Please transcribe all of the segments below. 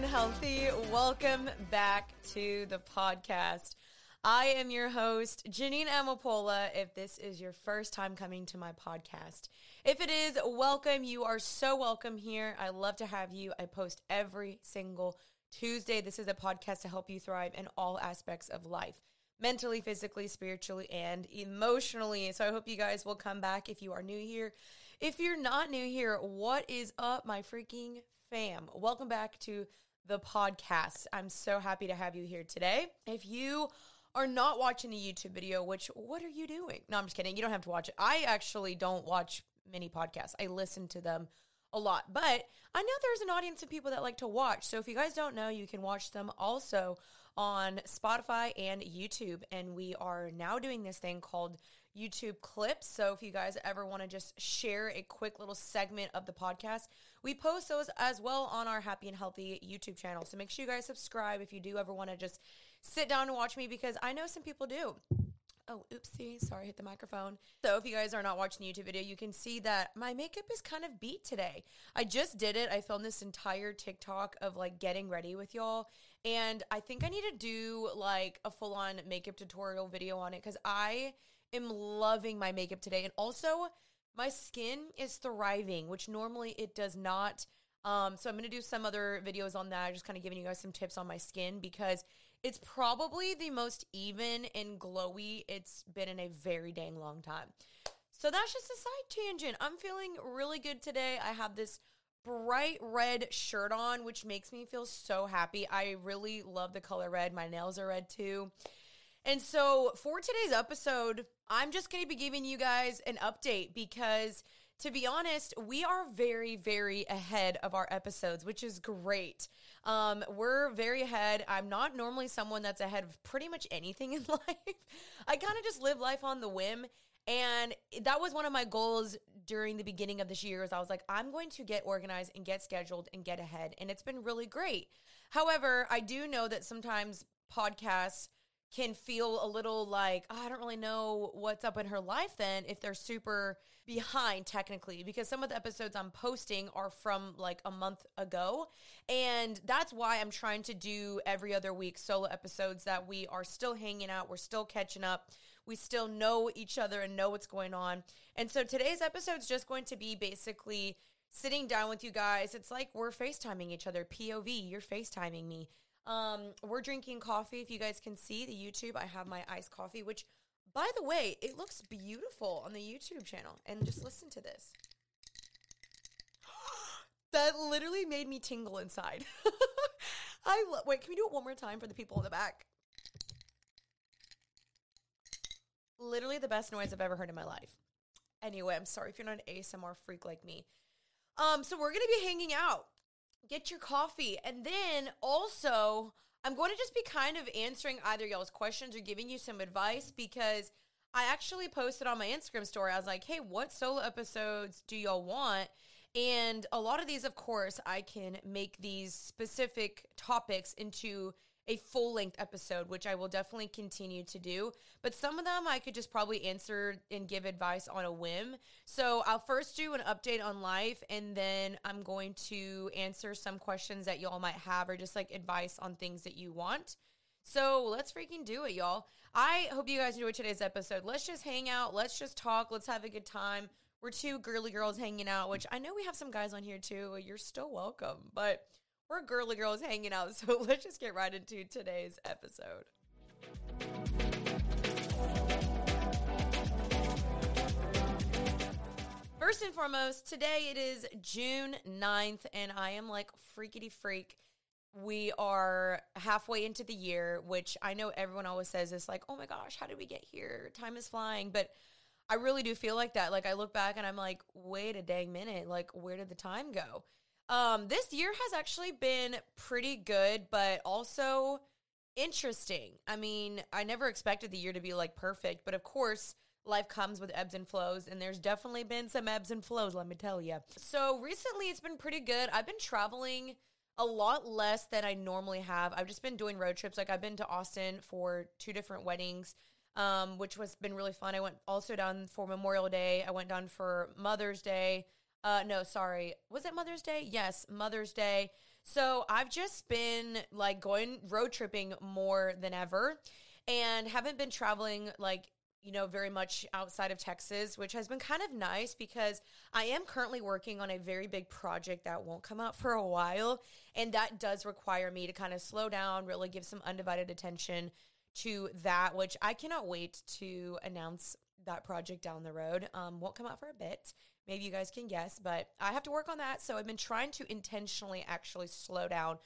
and healthy. Welcome back to the podcast. I am your host, Janine Amapola. If this is your first time coming to my podcast, if it is, welcome. You are so welcome here. I love to have you. I post every single Tuesday. This is a podcast to help you thrive in all aspects of life mentally, physically, spiritually, and emotionally. So I hope you guys will come back if you are new here. If you're not new here, what is up, my freaking fam? Welcome back to the podcast. I'm so happy to have you here today. If you are not watching the YouTube video, which what are you doing? No, I'm just kidding. You don't have to watch it. I actually don't watch many podcasts. I listen to them a lot. But I know there's an audience of people that like to watch. So if you guys don't know, you can watch them also on Spotify and YouTube. And we are now doing this thing called YouTube clips. So if you guys ever want to just share a quick little segment of the podcast, we post those as well on our Happy and Healthy YouTube channel. So make sure you guys subscribe if you do ever want to just sit down and watch me because I know some people do. Oh, oopsie. Sorry, hit the microphone. So, if you guys are not watching the YouTube video, you can see that my makeup is kind of beat today. I just did it. I filmed this entire TikTok of like getting ready with y'all. And I think I need to do like a full on makeup tutorial video on it because I am loving my makeup today. And also, my skin is thriving, which normally it does not. Um, so I'm going to do some other videos on that, just kind of giving you guys some tips on my skin because it's probably the most even and glowy it's been in a very dang long time. So that's just a side tangent. I'm feeling really good today. I have this bright red shirt on, which makes me feel so happy. I really love the color red. My nails are red too. And so for today's episode, I'm just going to be giving you guys an update because to be honest, we are very, very ahead of our episodes, which is great. Um, we're very ahead. I'm not normally someone that's ahead of pretty much anything in life. I kind of just live life on the whim. And that was one of my goals during the beginning of this year is I was like, I'm going to get organized and get scheduled and get ahead. And it's been really great. However, I do know that sometimes podcasts can feel a little like oh, I don't really know what's up in her life then if they're super behind technically because some of the episodes I'm posting are from like a month ago. And that's why I'm trying to do every other week solo episodes that we are still hanging out we're still catching up we still know each other and know what's going on. And so today's episode is just going to be basically sitting down with you guys. It's like we're FaceTiming each other POV you're FaceTiming me um, we're drinking coffee. If you guys can see the YouTube, I have my iced coffee, which, by the way, it looks beautiful on the YouTube channel. And just listen to this. that literally made me tingle inside. I lo- wait. Can we do it one more time for the people in the back? Literally the best noise I've ever heard in my life. Anyway, I'm sorry if you're not an ASMR freak like me. Um, so we're gonna be hanging out get your coffee. And then also, I'm going to just be kind of answering either y'all's questions or giving you some advice because I actually posted on my Instagram story. I was like, hey, what solo episodes do y'all want? And a lot of these, of course, I can make these specific topics into a full length episode, which I will definitely continue to do. But some of them I could just probably answer and give advice on a whim. So I'll first do an update on life, and then I'm going to answer some questions that y'all might have or just like advice on things that you want. So let's freaking do it, y'all. I hope you guys enjoyed today's episode. Let's just hang out. Let's just talk. Let's have a good time. We're two girly girls hanging out, which I know we have some guys on here too. You're still welcome. But we're girly girls hanging out. So let's just get right into today's episode. First and foremost, today it is June 9th, and I am like freakity freak. We are halfway into the year, which I know everyone always says is like, oh my gosh, how did we get here? Time is flying. But I really do feel like that. Like I look back and I'm like, wait a dang minute. Like, where did the time go? Um, this year has actually been pretty good, but also interesting. I mean, I never expected the year to be like perfect, but of course, life comes with ebbs and flows, and there's definitely been some ebbs and flows, let me tell you. So, recently it's been pretty good. I've been traveling a lot less than I normally have. I've just been doing road trips. Like, I've been to Austin for two different weddings. Um, which was been really fun. I went also down for Memorial Day. I went down for Mother's Day. Uh, no, sorry. Was it Mother's Day? Yes, Mother's Day. So I've just been like going road tripping more than ever and haven't been traveling like you know, very much outside of Texas, which has been kind of nice because I am currently working on a very big project that won't come out for a while. And that does require me to kind of slow down, really give some undivided attention to that, which I cannot wait to announce that project down the road. Um, won't come out for a bit. Maybe you guys can guess, but I have to work on that. So I've been trying to intentionally actually slow down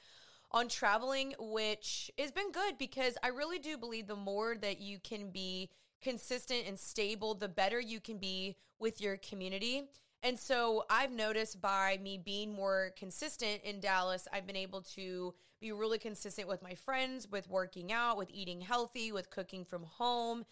on traveling, which has been good because I really do believe the more that you can be consistent and stable, the better you can be with your community. And so I've noticed by me being more consistent in Dallas, I've been able to be really consistent with my friends, with working out, with eating healthy, with cooking from home,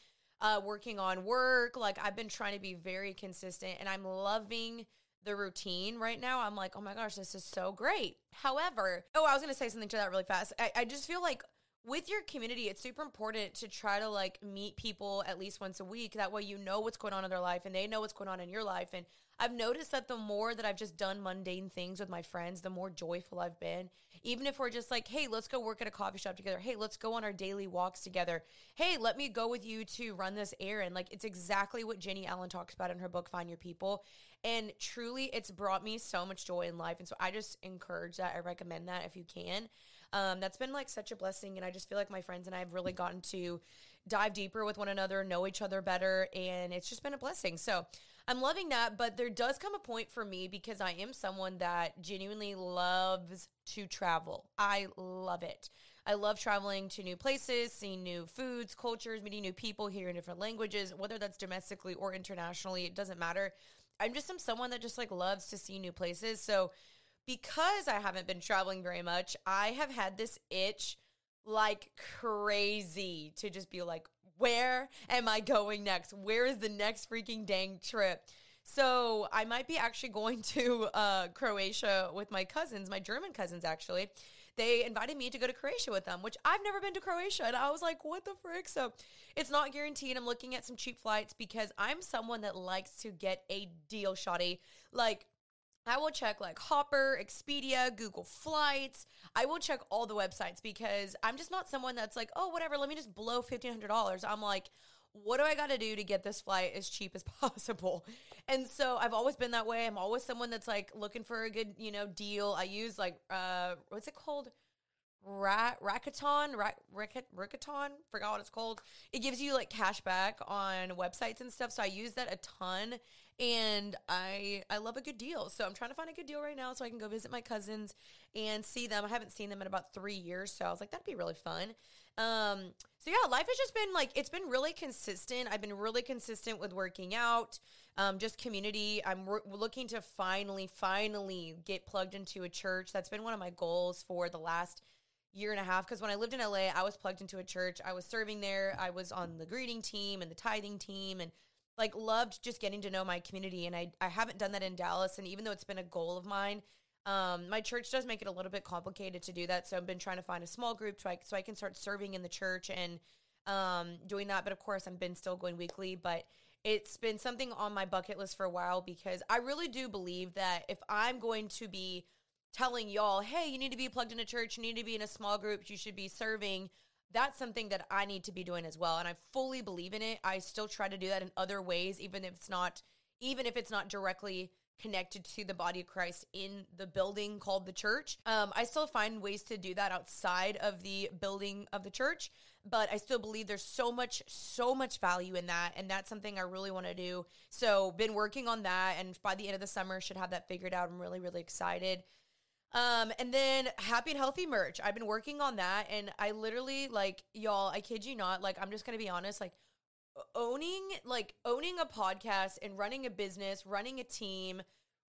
uh, working on work. Like I've been trying to be very consistent and I'm loving the routine right now. I'm like, oh my gosh, this is so great. However, oh, I was going to say something to that really fast. I, I just feel like with your community, it's super important to try to like meet people at least once a week. That way you know what's going on in their life and they know what's going on in your life. And I've noticed that the more that I've just done mundane things with my friends, the more joyful I've been. Even if we're just like, hey, let's go work at a coffee shop together. Hey, let's go on our daily walks together. Hey, let me go with you to run this errand. Like, it's exactly what Jennie Allen talks about in her book, Find Your People. And truly, it's brought me so much joy in life. And so I just encourage that. I recommend that if you can. Um, that's been like such a blessing. And I just feel like my friends and I have really gotten to dive deeper with one another, know each other better. And it's just been a blessing. So, I'm loving that, but there does come a point for me because I am someone that genuinely loves to travel. I love it. I love traveling to new places, seeing new foods, cultures, meeting new people, hearing different languages, whether that's domestically or internationally, it doesn't matter. I'm just some someone that just like loves to see new places. So because I haven't been traveling very much, I have had this itch like crazy to just be like, where am I going next? Where is the next freaking dang trip? So I might be actually going to uh, Croatia with my cousins, my German cousins actually. They invited me to go to Croatia with them, which I've never been to Croatia. And I was like, what the frick? So it's not guaranteed. I'm looking at some cheap flights because I'm someone that likes to get a deal, shoddy. Like, I will check like Hopper, Expedia, Google Flights. I will check all the websites because I'm just not someone that's like, oh, whatever, let me just blow $1,500. I'm like, what do I got to do to get this flight as cheap as possible? And so I've always been that way. I'm always someone that's like looking for a good, you know, deal. I use like, uh, what's it called? Ra- Rakuten, Ra- forgot what it's called. It gives you like cash back on websites and stuff. So I use that a ton and I I love a good deal. So I'm trying to find a good deal right now so I can go visit my cousins and see them. I haven't seen them in about three years, so I was like, that'd be really fun. Um, so yeah, life has just been like it's been really consistent. I've been really consistent with working out, um, just community. I'm re- looking to finally, finally get plugged into a church. That's been one of my goals for the last year and a half because when I lived in LA, I was plugged into a church. I was serving there. I was on the greeting team and the tithing team and like loved just getting to know my community and I I haven't done that in Dallas and even though it's been a goal of mine um, my church does make it a little bit complicated to do that so I've been trying to find a small group so I, so I can start serving in the church and um, doing that but of course I've been still going weekly but it's been something on my bucket list for a while because I really do believe that if I'm going to be telling y'all hey you need to be plugged in a church you need to be in a small group you should be serving that's something that I need to be doing as well. And I fully believe in it. I still try to do that in other ways, even if it's not, even if it's not directly connected to the body of Christ in the building called the church. Um, I still find ways to do that outside of the building of the church, but I still believe there's so much, so much value in that. And that's something I really want to do. So, been working on that. And by the end of the summer, should have that figured out. I'm really, really excited. Um, and then happy and healthy merch. I've been working on that and I literally like y'all, I kid you not, like I'm just gonna be honest, like owning like owning a podcast and running a business, running a team,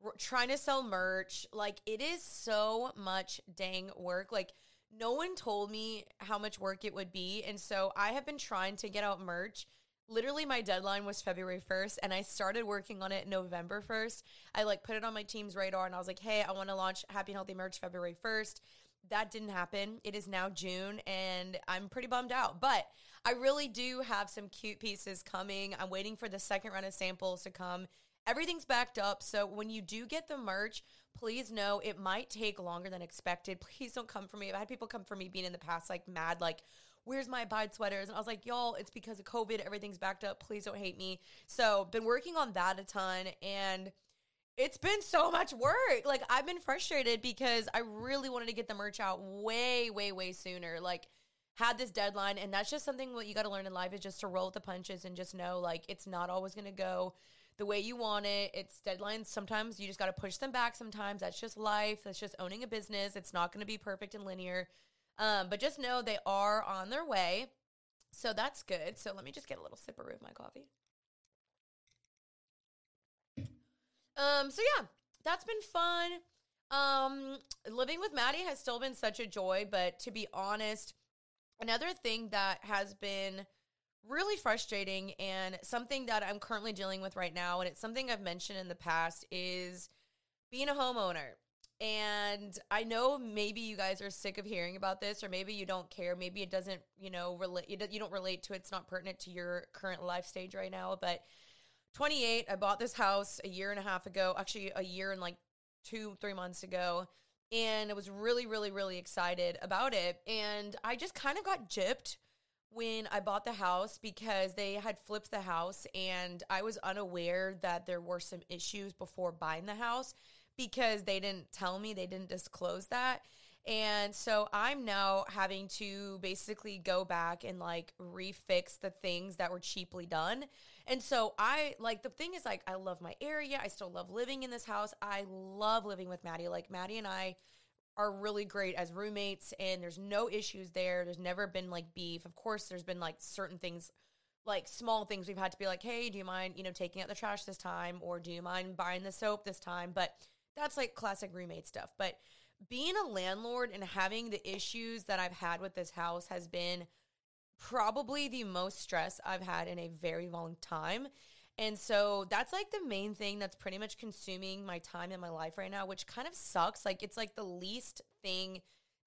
r- trying to sell merch, like it is so much dang work. Like no one told me how much work it would be. And so I have been trying to get out merch literally my deadline was February 1st and I started working on it November 1st. I like put it on my team's radar and I was like, "Hey, I want to launch Happy and Healthy merch February 1st." That didn't happen. It is now June and I'm pretty bummed out. But I really do have some cute pieces coming. I'm waiting for the second run of samples to come everything's backed up. So when you do get the merch, please know it might take longer than expected. Please don't come for me. I've had people come for me being in the past like mad, like, where's my Abide sweaters? And I was like, y'all, it's because of COVID. Everything's backed up. Please don't hate me. So been working on that a ton and it's been so much work. Like I've been frustrated because I really wanted to get the merch out way, way, way sooner. Like had this deadline and that's just something what you got to learn in life is just to roll with the punches and just know like it's not always going to go the way you want it. It's deadlines. Sometimes you just got to push them back. Sometimes that's just life. That's just owning a business. It's not going to be perfect and linear. Um, but just know they are on their way. So that's good. So let me just get a little sipper of my coffee. Um, so yeah, that's been fun. Um, living with Maddie has still been such a joy, but to be honest, another thing that has been really frustrating and something that I'm currently dealing with right now, and it's something I've mentioned in the past, is being a homeowner. And I know maybe you guys are sick of hearing about this, or maybe you don't care. Maybe it doesn't, you know, relate. You don't relate to it. It's not pertinent to your current life stage right now. But 28, I bought this house a year and a half ago. Actually, a year and like two, three months ago. And I was really, really, really excited about it. And I just kind of got gypped when I bought the house because they had flipped the house and I was unaware that there were some issues before buying the house because they didn't tell me, they didn't disclose that. And so I'm now having to basically go back and like refix the things that were cheaply done. And so I like the thing is like I love my area. I still love living in this house. I love living with Maddie. Like Maddie and I are really great as roommates and there's no issues there. There's never been like beef. Of course, there's been like certain things like small things we've had to be like, "Hey, do you mind, you know, taking out the trash this time or do you mind buying the soap this time?" But that's like classic roommate stuff. But being a landlord and having the issues that I've had with this house has been probably the most stress I've had in a very long time. And so that's like the main thing that's pretty much consuming my time in my life right now, which kind of sucks. Like it's like the least thing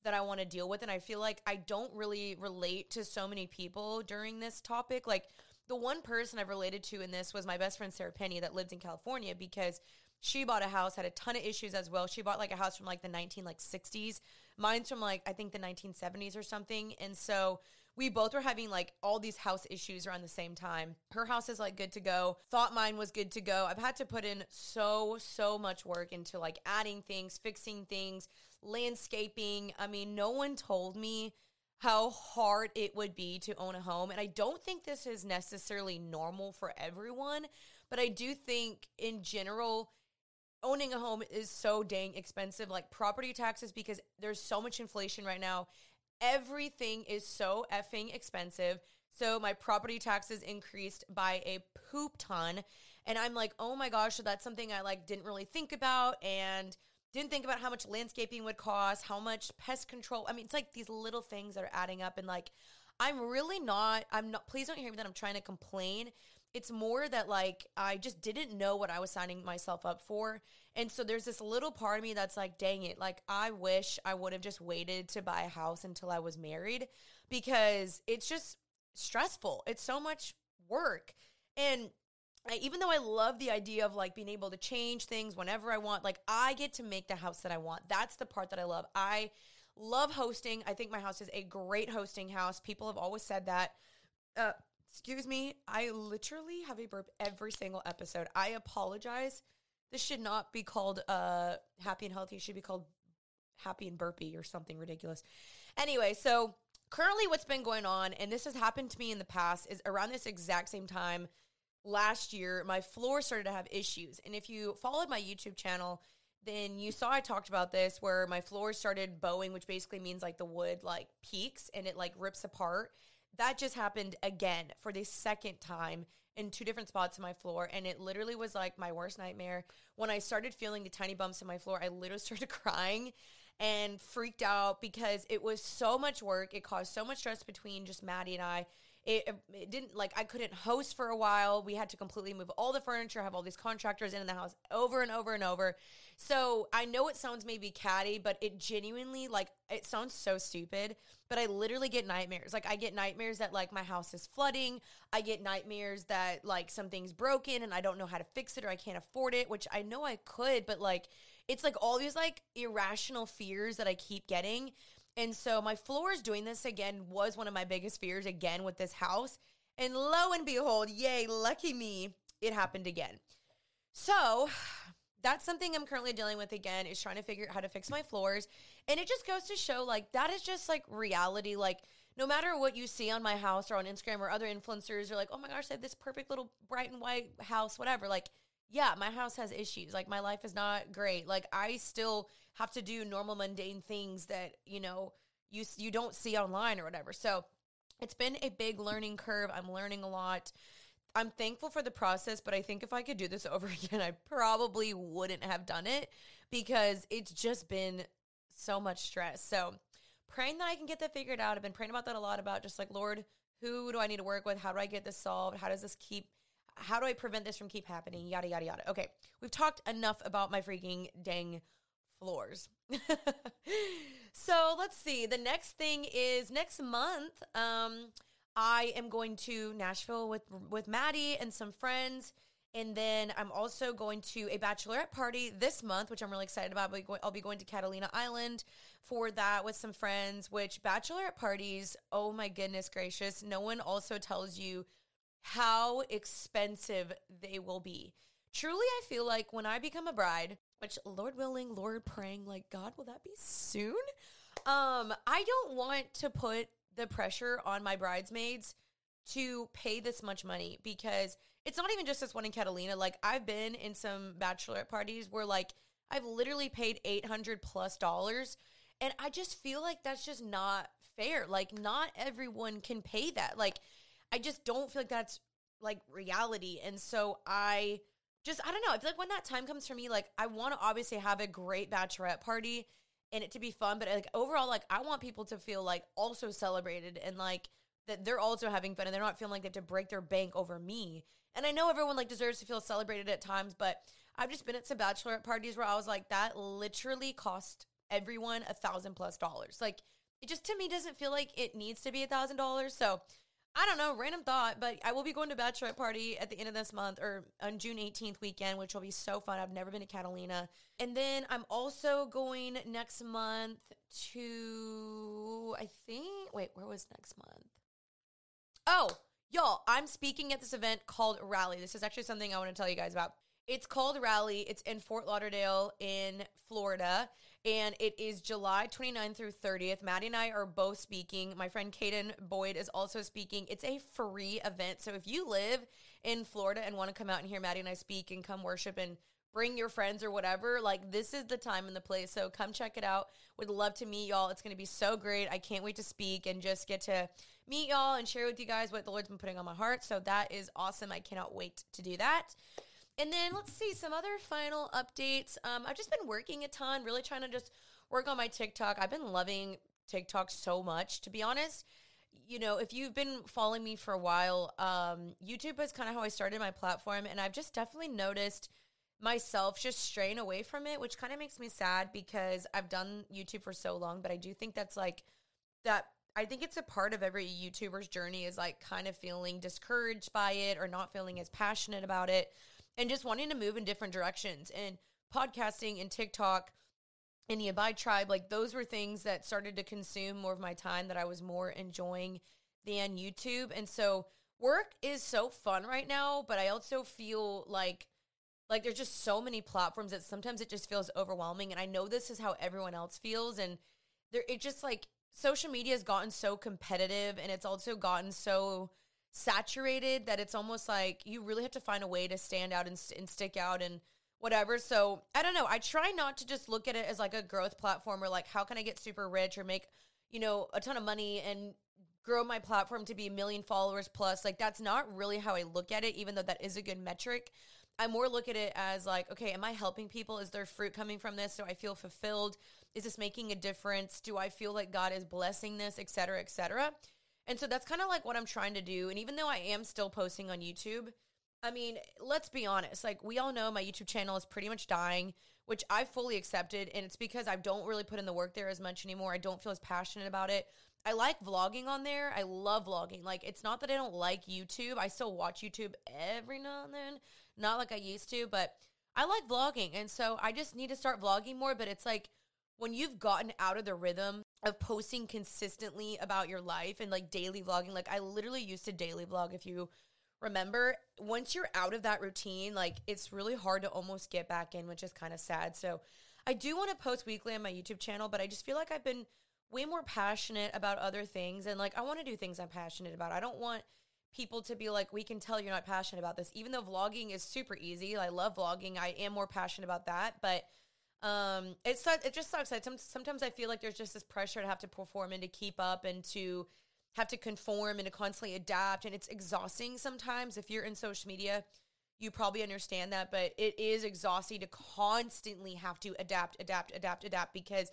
that I want to deal with. And I feel like I don't really relate to so many people during this topic. Like the one person I've related to in this was my best friend Sarah Penny that lives in California because she bought a house, had a ton of issues as well. She bought like a house from like the 19 like 60s. Mine's from like I think the 1970s or something. And so we both were having like all these house issues around the same time. Her house is like good to go. Thought mine was good to go. I've had to put in so, so much work into like adding things, fixing things, landscaping. I mean, no one told me how hard it would be to own a home. And I don't think this is necessarily normal for everyone, but I do think in general, owning a home is so dang expensive like property taxes because there's so much inflation right now Everything is so effing expensive. So my property taxes increased by a poop ton. And I'm like, oh my gosh, so that's something I like didn't really think about and didn't think about how much landscaping would cost, how much pest control. I mean, it's like these little things that are adding up and like I'm really not I'm not please don't hear me that I'm trying to complain. It's more that like I just didn't know what I was signing myself up for. And so there's this little part of me that's like, dang it, like I wish I would have just waited to buy a house until I was married because it's just stressful. It's so much work. And I, even though I love the idea of like being able to change things whenever I want, like I get to make the house that I want. That's the part that I love. I love hosting. I think my house is a great hosting house. People have always said that. Uh, excuse me. I literally have a burp every single episode. I apologize this should not be called uh happy and healthy. It should be called happy and burpy or something ridiculous. Anyway, so currently what's been going on, and this has happened to me in the past, is around this exact same time last year, my floor started to have issues. And if you followed my YouTube channel, then you saw I talked about this where my floor started bowing, which basically means like the wood like peaks and it like rips apart. That just happened again for the second time in two different spots in my floor and it literally was like my worst nightmare when i started feeling the tiny bumps in my floor i literally started crying and freaked out because it was so much work. It caused so much stress between just Maddie and I. It, it, didn't like I couldn't host for a while. We had to completely move all the furniture, have all these contractors in the house over and over and over. So I know it sounds maybe catty, but it genuinely like it sounds so stupid. But I literally get nightmares. Like I get nightmares that like my house is flooding. I get nightmares that like something's broken and I don't know how to fix it or I can't afford it, which I know I could, but like it's like all these like irrational fears that I keep getting. And so my floors doing this again was one of my biggest fears again with this house. And lo and behold, yay, lucky me, it happened again. So that's something I'm currently dealing with again is trying to figure out how to fix my floors. And it just goes to show like that is just like reality. Like no matter what you see on my house or on Instagram or other influencers are like, oh my gosh, I have this perfect little bright and white house, whatever. Like yeah, my house has issues. Like my life is not great. Like I still have to do normal mundane things that, you know, you you don't see online or whatever. So, it's been a big learning curve. I'm learning a lot. I'm thankful for the process, but I think if I could do this over again, I probably wouldn't have done it because it's just been so much stress. So, praying that I can get that figured out. I've been praying about that a lot about just like, Lord, who do I need to work with? How do I get this solved? How does this keep how do I prevent this from keep happening? Yada yada yada. Okay, we've talked enough about my freaking dang floors. so let's see. The next thing is next month. Um, I am going to Nashville with with Maddie and some friends. And then I'm also going to a bachelorette party this month, which I'm really excited about. I'll be going to Catalina Island for that with some friends, which bachelorette parties, oh my goodness gracious, no one also tells you how expensive they will be. Truly, I feel like when I become a bride, which Lord willing, Lord praying, like God, will that be soon? Um, I don't want to put the pressure on my bridesmaids to pay this much money because it's not even just this one in Catalina. Like I've been in some bachelorette parties where like I've literally paid 800 plus dollars and I just feel like that's just not fair. Like not everyone can pay that. Like I just don't feel like that's like reality. And so I just, I don't know. I feel like when that time comes for me, like I want to obviously have a great bachelorette party and it to be fun, but like overall, like I want people to feel like also celebrated and like that they're also having fun and they're not feeling like they have to break their bank over me. And I know everyone like deserves to feel celebrated at times, but I've just been at some bachelorette parties where I was like, that literally cost everyone a thousand plus dollars. Like it just to me doesn't feel like it needs to be a thousand dollars. So I don't know, random thought, but I will be going to bachelorette party at the end of this month or on June 18th weekend, which will be so fun. I've never been to Catalina. And then I'm also going next month to, I think, wait, where was next month? Oh, y'all, I'm speaking at this event called Rally. This is actually something I want to tell you guys about. It's called Rally. It's in Fort Lauderdale in Florida and it is July 29th through 30th. Maddie and I are both speaking. My friend Kaden Boyd is also speaking. It's a free event. So if you live in Florida and want to come out and hear Maddie and I speak and come worship and bring your friends or whatever, like this is the time and the place. So come check it out. Would love to meet y'all. It's going to be so great. I can't wait to speak and just get to meet y'all and share with you guys what the Lord's been putting on my heart. So that is awesome. I cannot wait to do that. And then let's see some other final updates. Um, I've just been working a ton, really trying to just work on my TikTok. I've been loving TikTok so much, to be honest. You know, if you've been following me for a while, um, YouTube is kind of how I started my platform, and I've just definitely noticed myself just straying away from it, which kind of makes me sad because I've done YouTube for so long. But I do think that's like that. I think it's a part of every YouTuber's journey is like kind of feeling discouraged by it or not feeling as passionate about it and just wanting to move in different directions. And podcasting and TikTok and the Abide Tribe, like those were things that started to consume more of my time that I was more enjoying than YouTube. And so work is so fun right now, but I also feel like like there's just so many platforms that sometimes it just feels overwhelming and I know this is how everyone else feels and there it just like social media has gotten so competitive and it's also gotten so saturated that it's almost like you really have to find a way to stand out and, and stick out and whatever. So I don't know. I try not to just look at it as like a growth platform or like how can I get super rich or make, you know, a ton of money and grow my platform to be a million followers plus. Like that's not really how I look at it, even though that is a good metric. I more look at it as like, okay, am I helping people? Is there fruit coming from this? Do I feel fulfilled? Is this making a difference? Do I feel like God is blessing this, et cetera, et cetera? And so that's kind of like what I'm trying to do. And even though I am still posting on YouTube, I mean, let's be honest. Like, we all know my YouTube channel is pretty much dying, which I fully accepted. And it's because I don't really put in the work there as much anymore. I don't feel as passionate about it. I like vlogging on there. I love vlogging. Like, it's not that I don't like YouTube. I still watch YouTube every now and then, not like I used to, but I like vlogging. And so I just need to start vlogging more. But it's like when you've gotten out of the rhythm of posting consistently about your life and like daily vlogging, like I literally used to daily vlog if you remember. Once you're out of that routine like it's really hard to almost get back in which is kind of sad. So i do want to post weekly on my youtube channel but i just feel like i've been way more passionate about other things and like i want to do things i'm passionate about. I don't want people to be like we can tell you're not passionate about this even though vlogging is super easy. I love vlogging. I am more passionate about that but um it's it just sucks I, sometimes i feel like there's just this pressure to have to perform and to keep up and to have to conform and to constantly adapt. And it's exhausting sometimes. If you're in social media, you probably understand that, but it is exhausting to constantly have to adapt, adapt, adapt, adapt because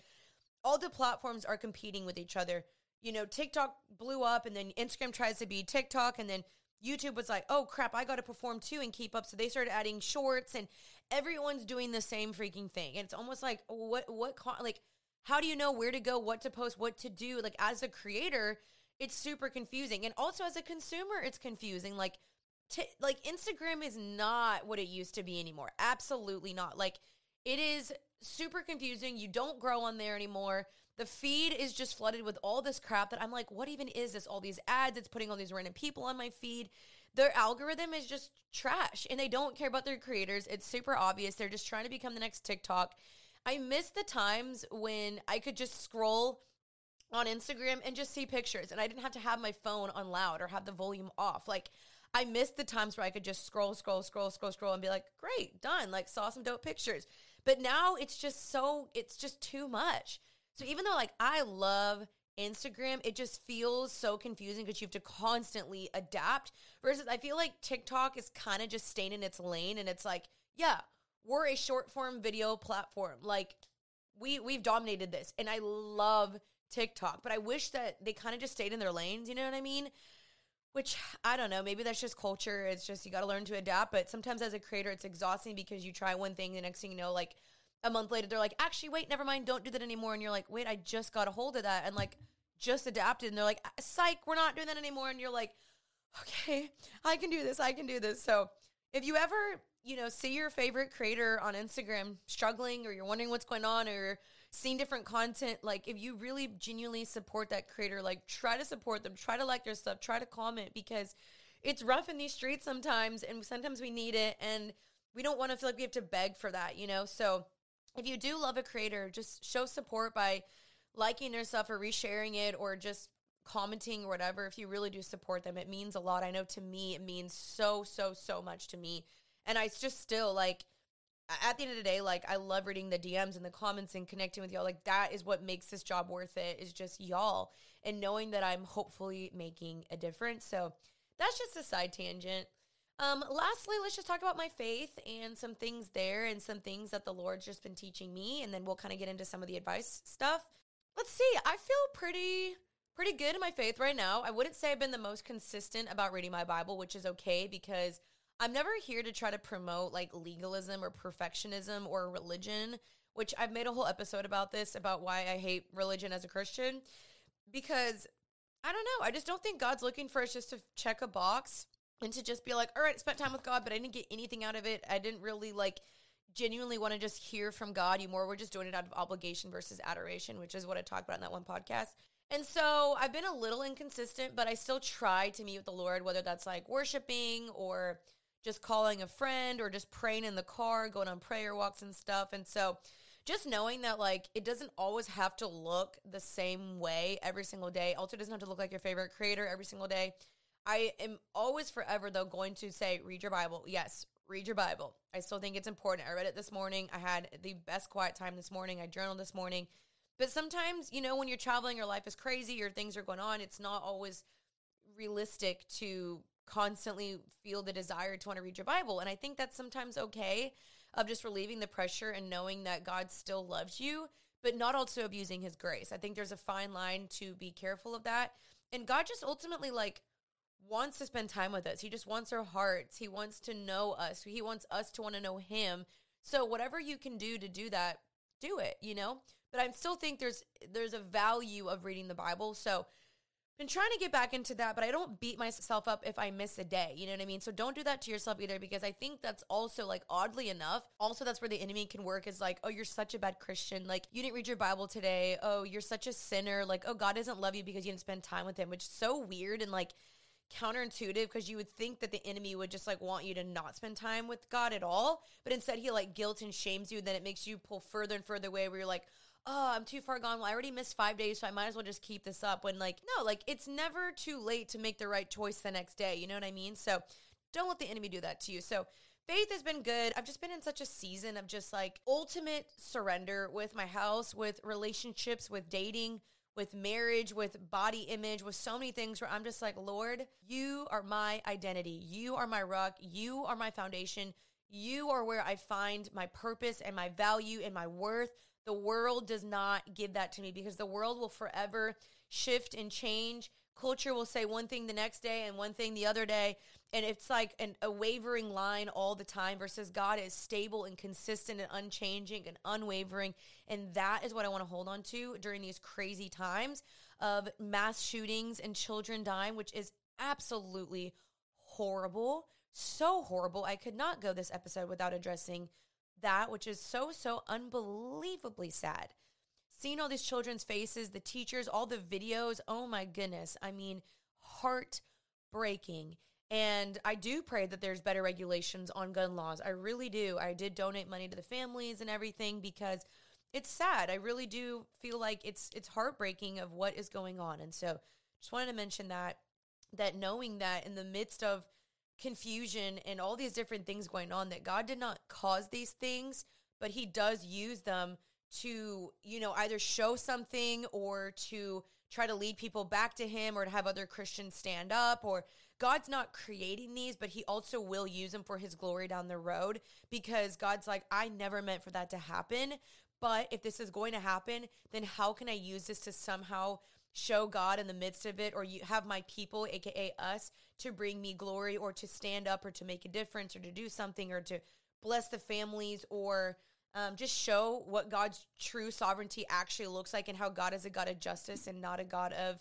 all the platforms are competing with each other. You know, TikTok blew up and then Instagram tries to be TikTok and then YouTube was like, oh crap, I got to perform too and keep up. So they started adding shorts and everyone's doing the same freaking thing. And it's almost like, what, what, like, how do you know where to go, what to post, what to do? Like, as a creator, it's super confusing. And also as a consumer, it's confusing. Like, t- like Instagram is not what it used to be anymore. Absolutely not. Like, it is super confusing. You don't grow on there anymore. The feed is just flooded with all this crap that I'm like, what even is this? All these ads, it's putting all these random people on my feed. Their algorithm is just trash and they don't care about their creators. It's super obvious. They're just trying to become the next TikTok. I miss the times when I could just scroll on Instagram and just see pictures and I didn't have to have my phone on loud or have the volume off. Like I missed the times where I could just scroll, scroll, scroll, scroll, scroll and be like, great, done. Like saw some dope pictures. But now it's just so, it's just too much. So even though like I love Instagram, it just feels so confusing because you have to constantly adapt. Versus I feel like TikTok is kind of just staying in its lane and it's like, yeah, we're a short form video platform. Like we we've dominated this. And I love TikTok. But I wish that they kind of just stayed in their lanes, you know what I mean? Which I don't know, maybe that's just culture. It's just you got to learn to adapt. But sometimes as a creator, it's exhausting because you try one thing, the next thing you know, like a month later, they're like, actually, wait, never mind, don't do that anymore. And you're like, wait, I just got a hold of that and like just adapted. And they're like, ah, psych, we're not doing that anymore. And you're like, okay, I can do this, I can do this. So if you ever, you know, see your favorite creator on Instagram struggling or you're wondering what's going on or seeing different content like if you really genuinely support that creator like try to support them try to like their stuff try to comment because it's rough in these streets sometimes and sometimes we need it and we don't want to feel like we have to beg for that you know so if you do love a creator just show support by liking their stuff or resharing it or just commenting or whatever if you really do support them it means a lot i know to me it means so so so much to me and i just still like at the end of the day, like I love reading the DMs and the comments and connecting with y'all. Like that is what makes this job worth it. Is just y'all and knowing that I'm hopefully making a difference. So that's just a side tangent. Um, lastly, let's just talk about my faith and some things there and some things that the Lord's just been teaching me, and then we'll kind of get into some of the advice stuff. Let's see. I feel pretty pretty good in my faith right now. I wouldn't say I've been the most consistent about reading my Bible, which is okay because I'm never here to try to promote like legalism or perfectionism or religion, which I've made a whole episode about this about why I hate religion as a Christian because I don't know. I just don't think God's looking for us just to check a box and to just be like, all right, spent time with God, but I didn't get anything out of it. I didn't really like genuinely want to just hear from God. You more we're just doing it out of obligation versus adoration, which is what I talked about in that one podcast. And so I've been a little inconsistent, but I still try to meet with the Lord, whether that's like worshiping or just calling a friend or just praying in the car, going on prayer walks and stuff. And so just knowing that like it doesn't always have to look the same way every single day. Also doesn't have to look like your favorite creator every single day. I am always forever though going to say read your Bible. Yes, read your Bible. I still think it's important. I read it this morning. I had the best quiet time this morning. I journaled this morning. But sometimes, you know, when you're traveling, your life is crazy your things are going on, it's not always realistic to constantly feel the desire to want to read your Bible. And I think that's sometimes okay of just relieving the pressure and knowing that God still loves you. but not also abusing his grace. I think there's a fine line to be careful of that. And God just ultimately like wants to spend time with us. He just wants our hearts. He wants to know us. He wants us to want to know him. So whatever you can do to do that, do it, you know? But I still think there's there's a value of reading the Bible. So been trying to get back into that, but I don't beat myself up if I miss a day. You know what I mean? So don't do that to yourself either because I think that's also like oddly enough, also that's where the enemy can work is like, oh, you're such a bad Christian. Like you didn't read your Bible today. Oh, you're such a sinner. Like, oh, God doesn't love you because you didn't spend time with him, which is so weird and like counterintuitive because you would think that the enemy would just like want you to not spend time with God at all. But instead he like guilt and shames you. And Then it makes you pull further and further away where you're like, oh, I'm too far gone. Well, I already missed five days, so I might as well just keep this up. When, like, no, like, it's never too late to make the right choice the next day. You know what I mean? So don't let the enemy do that to you. So, faith has been good. I've just been in such a season of just like ultimate surrender with my house, with relationships, with dating, with marriage, with body image, with so many things where I'm just like, Lord, you are my identity. You are my rock. You are my foundation. You are where I find my purpose and my value and my worth. The world does not give that to me because the world will forever shift and change. Culture will say one thing the next day and one thing the other day. And it's like an, a wavering line all the time versus God is stable and consistent and unchanging and unwavering. And that is what I want to hold on to during these crazy times of mass shootings and children dying, which is absolutely horrible. So horrible. I could not go this episode without addressing that, which is so, so unbelievably sad. Seeing all these children's faces, the teachers, all the videos, oh my goodness. I mean, heartbreaking. And I do pray that there's better regulations on gun laws. I really do. I did donate money to the families and everything because it's sad. I really do feel like it's it's heartbreaking of what is going on. And so just wanted to mention that that knowing that in the midst of confusion and all these different things going on that God did not cause these things, but he does use them to, you know, either show something or to try to lead people back to him or to have other Christians stand up or God's not creating these, but he also will use them for his glory down the road because God's like, I never meant for that to happen. But if this is going to happen, then how can I use this to somehow show God in the midst of it, or you have my people, aka us, to bring me glory, or to stand up, or to make a difference, or to do something, or to bless the families, or um, just show what God's true sovereignty actually looks like, and how God is a God of justice and not a God of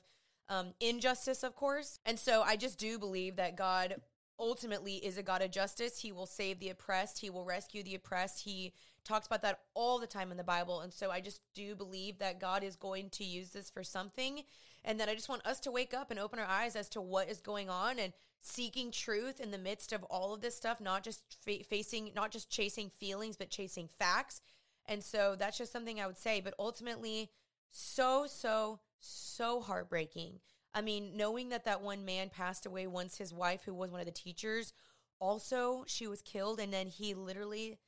um, injustice, of course. And so I just do believe that God ultimately is a God of justice. He will save the oppressed, He will rescue the oppressed. He talks about that all the time in the Bible. And so I just do believe that God is going to use this for something and that I just want us to wake up and open our eyes as to what is going on and seeking truth in the midst of all of this stuff, not just fa- facing, not just chasing feelings, but chasing facts. And so that's just something I would say. But ultimately, so, so, so heartbreaking. I mean, knowing that that one man passed away once his wife, who was one of the teachers, also she was killed, and then he literally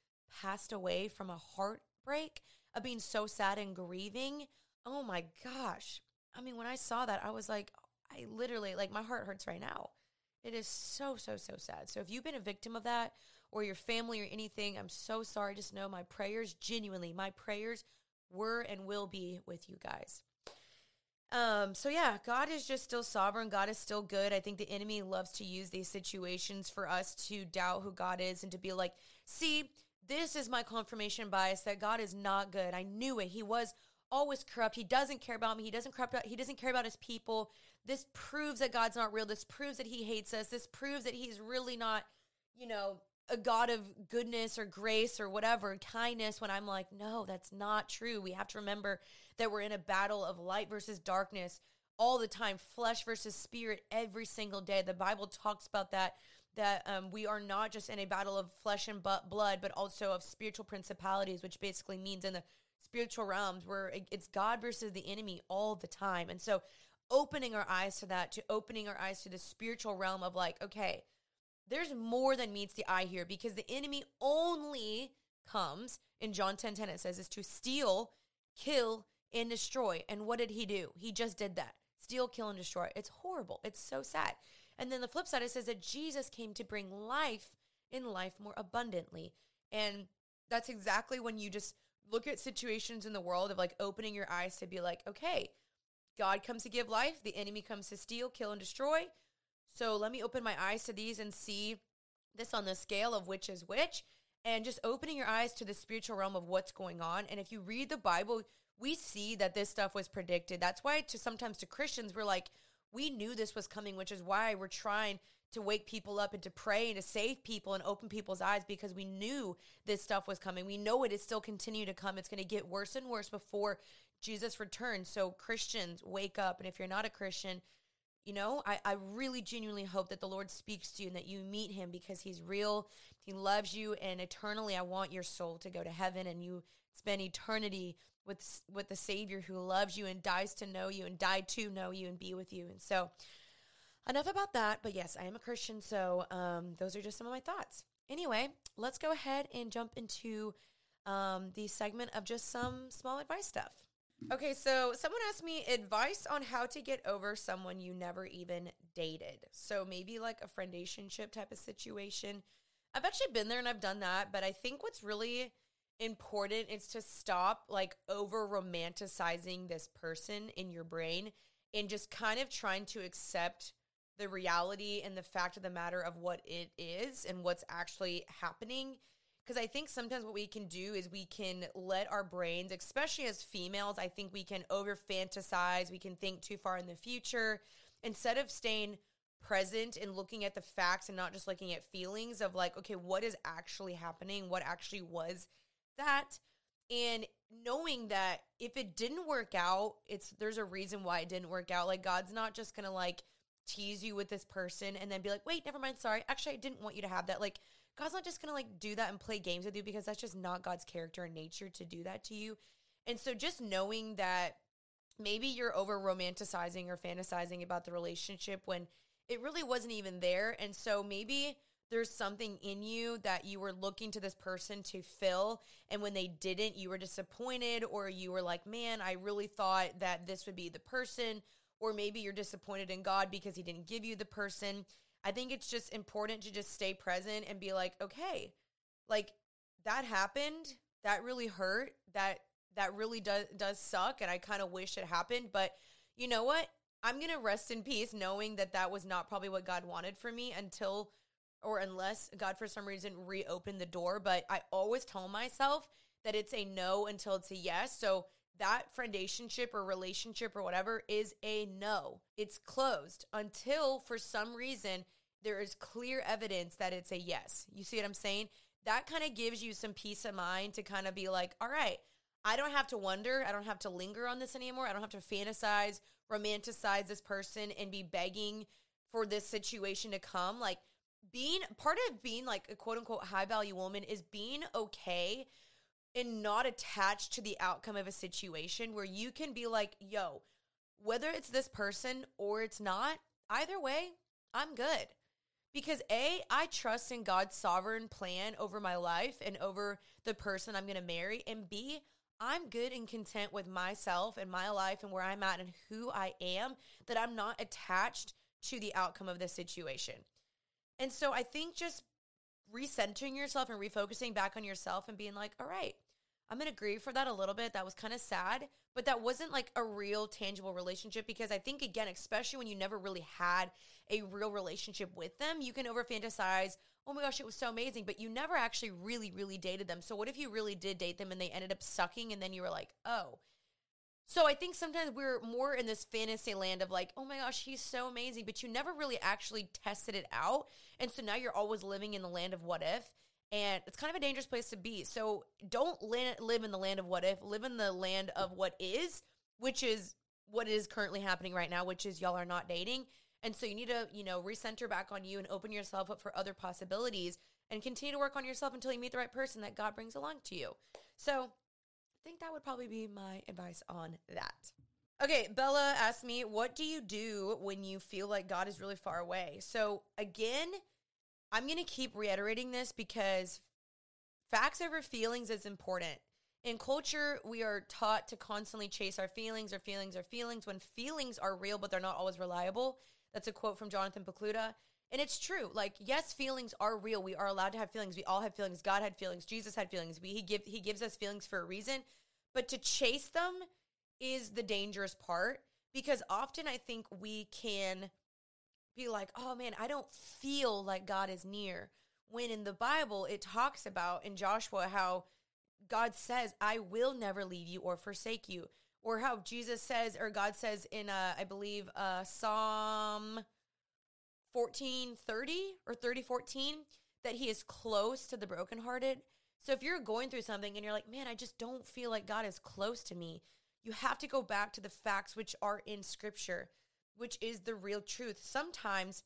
passed away from a heartbreak of being so sad and grieving. Oh my gosh. I mean, when I saw that, I was like, I literally, like, my heart hurts right now. It is so, so, so sad. So if you've been a victim of that or your family or anything, I'm so sorry. Just know my prayers, genuinely, my prayers were and will be with you guys. Um, so yeah, God is just still sovereign. God is still good. I think the enemy loves to use these situations for us to doubt who God is and to be like, see, this is my confirmation bias that God is not good. I knew it. He was always corrupt. He doesn't care about me. He doesn't corrupt. He doesn't care about his people. This proves that God's not real. This proves that he hates us. This proves that he's really not, you know, a God of goodness or grace or whatever, kindness, when I'm like, no, that's not true. We have to remember that we're in a battle of light versus darkness all the time, flesh versus spirit every single day. The Bible talks about that that um, we are not just in a battle of flesh and blood, but also of spiritual principalities, which basically means in the spiritual realms where it's God versus the enemy all the time. And so opening our eyes to that, to opening our eyes to the spiritual realm of like, okay, there's more than meets the eye here because the enemy only comes in John 10 10, it says, is to steal, kill, and destroy. And what did he do? He just did that steal, kill, and destroy. It's horrible. It's so sad. And then the flip side, it says that Jesus came to bring life in life more abundantly. And that's exactly when you just look at situations in the world of like opening your eyes to be like, okay, God comes to give life, the enemy comes to steal, kill, and destroy. So let me open my eyes to these and see this on the scale of which is which, and just opening your eyes to the spiritual realm of what's going on. And if you read the Bible, we see that this stuff was predicted. That's why to sometimes to Christians, we're like, we knew this was coming, which is why we're trying to wake people up and to pray and to save people and open people's eyes because we knew this stuff was coming. We know it is still continue to come. It's going to get worse and worse before Jesus returns. So Christians, wake up. And if you're not a Christian, you know, I, I really genuinely hope that the Lord speaks to you and that you meet him because he's real. He loves you. And eternally, I want your soul to go to heaven and you spend eternity with, with the Savior who loves you and dies to know you and died to know you and be with you. And so, enough about that. But yes, I am a Christian. So, um, those are just some of my thoughts. Anyway, let's go ahead and jump into um, the segment of just some small advice stuff. Okay, so someone asked me advice on how to get over someone you never even dated. So maybe like a friendationship type of situation. I've actually been there and I've done that, but I think what's really important is to stop like over romanticizing this person in your brain and just kind of trying to accept the reality and the fact of the matter of what it is and what's actually happening because I think sometimes what we can do is we can let our brains, especially as females, I think we can over fantasize, we can think too far in the future instead of staying present and looking at the facts and not just looking at feelings of like, okay, what is actually happening? What actually was that? And knowing that if it didn't work out, it's there's a reason why it didn't work out. Like God's not just gonna like tease you with this person and then be like, wait, never mind, sorry. Actually, I didn't want you to have that. Like God's not just going to like do that and play games with you because that's just not God's character and nature to do that to you. And so just knowing that maybe you're over romanticizing or fantasizing about the relationship when it really wasn't even there. And so maybe there's something in you that you were looking to this person to fill. And when they didn't, you were disappointed, or you were like, man, I really thought that this would be the person. Or maybe you're disappointed in God because he didn't give you the person. I think it's just important to just stay present and be like, okay, like that happened. That really hurt. That that really does does suck and I kind of wish it happened, but you know what? I'm going to rest in peace knowing that that was not probably what God wanted for me until or unless God for some reason reopened the door, but I always tell myself that it's a no until it's a yes. So that friendationship or relationship or whatever is a no. It's closed until for some reason there is clear evidence that it's a yes. You see what I'm saying? That kind of gives you some peace of mind to kind of be like, all right, I don't have to wonder. I don't have to linger on this anymore. I don't have to fantasize, romanticize this person and be begging for this situation to come. Like, being part of being like a quote unquote high value woman is being okay and not attached to the outcome of a situation where you can be like, yo, whether it's this person or it's not, either way, I'm good. Because A, I trust in God's sovereign plan over my life and over the person I'm going to marry. And B, I'm good and content with myself and my life and where I'm at and who I am, that I'm not attached to the outcome of the situation. And so I think just recentering yourself and refocusing back on yourself and being like, all right, I'm going to grieve for that a little bit. That was kind of sad, but that wasn't like a real tangible relationship because I think, again, especially when you never really had a real relationship with them, you can over fantasize, oh my gosh, it was so amazing, but you never actually really, really dated them. So, what if you really did date them and they ended up sucking and then you were like, oh, so I think sometimes we're more in this fantasy land of like, oh my gosh, he's so amazing, but you never really actually tested it out. And so now you're always living in the land of what if and it's kind of a dangerous place to be. So don't live in the land of what if, live in the land of what is, which is what is currently happening right now, which is y'all are not dating. And so you need to, you know, recenter back on you and open yourself up for other possibilities and continue to work on yourself until you meet the right person that God brings along to you. So I think that would probably be my advice on that. Okay, Bella asked me, what do you do when you feel like God is really far away? So again, I'm going to keep reiterating this because facts over feelings is important. In culture, we are taught to constantly chase our feelings, our feelings, our feelings, when feelings are real, but they're not always reliable. That's a quote from Jonathan Pokluda. And it's true. Like, yes, feelings are real. We are allowed to have feelings. We all have feelings. God had feelings. Jesus had feelings. We, he give he gives us feelings for a reason. But to chase them is the dangerous part because often I think we can be like, "Oh man, I don't feel like God is near." When in the Bible it talks about in Joshua how God says, "I will never leave you or forsake you." Or how Jesus says or God says in uh I believe uh Psalm 1430 or 3014 that he is close to the brokenhearted. So if you're going through something and you're like, man, I just don't feel like God is close to me, you have to go back to the facts which are in scripture, which is the real truth. Sometimes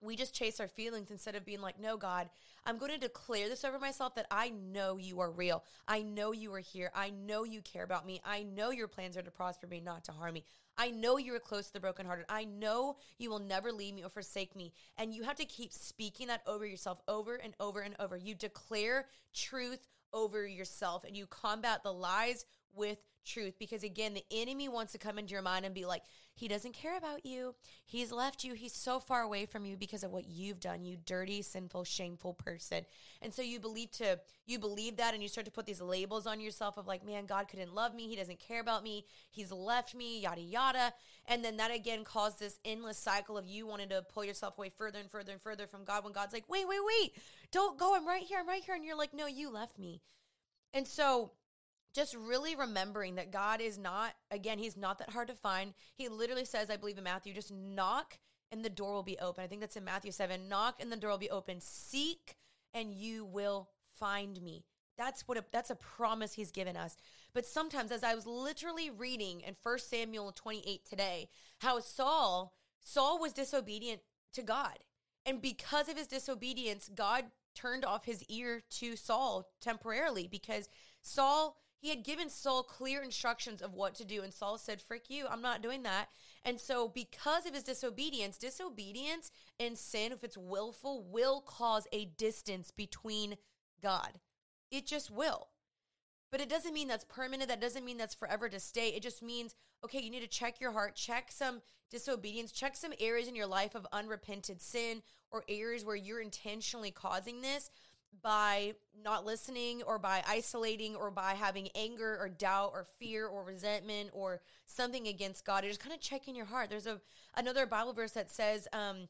we just chase our feelings instead of being like, no, God, I'm going to declare this over myself that I know you are real. I know you are here. I know you care about me. I know your plans are to prosper me, not to harm me. I know you are close to the brokenhearted. I know you will never leave me or forsake me. And you have to keep speaking that over yourself over and over and over. You declare truth over yourself and you combat the lies with truth because again the enemy wants to come into your mind and be like he doesn't care about you. He's left you. He's so far away from you because of what you've done you dirty sinful shameful person. And so you believe to you believe that and you start to put these labels on yourself of like man god couldn't love me. He doesn't care about me. He's left me yada yada. And then that again caused this endless cycle of you wanting to pull yourself away further and further and further from god when god's like wait wait wait. Don't go. I'm right here. I'm right here. And you're like no you left me. And so just really remembering that God is not, again, He's not that hard to find. He literally says, I believe in Matthew, just knock and the door will be open. I think that's in Matthew 7. Knock and the door will be open. Seek and you will find me. That's what a, that's a promise he's given us. But sometimes as I was literally reading in 1 Samuel 28 today, how Saul Saul was disobedient to God. And because of his disobedience, God turned off his ear to Saul temporarily because Saul he had given Saul clear instructions of what to do. And Saul said, Frick you, I'm not doing that. And so, because of his disobedience, disobedience and sin, if it's willful, will cause a distance between God. It just will. But it doesn't mean that's permanent. That doesn't mean that's forever to stay. It just means, okay, you need to check your heart, check some disobedience, check some areas in your life of unrepented sin or areas where you're intentionally causing this by not listening or by isolating or by having anger or doubt or fear or resentment or something against God. You're just kind of checking your heart. There's a another Bible verse that says, um,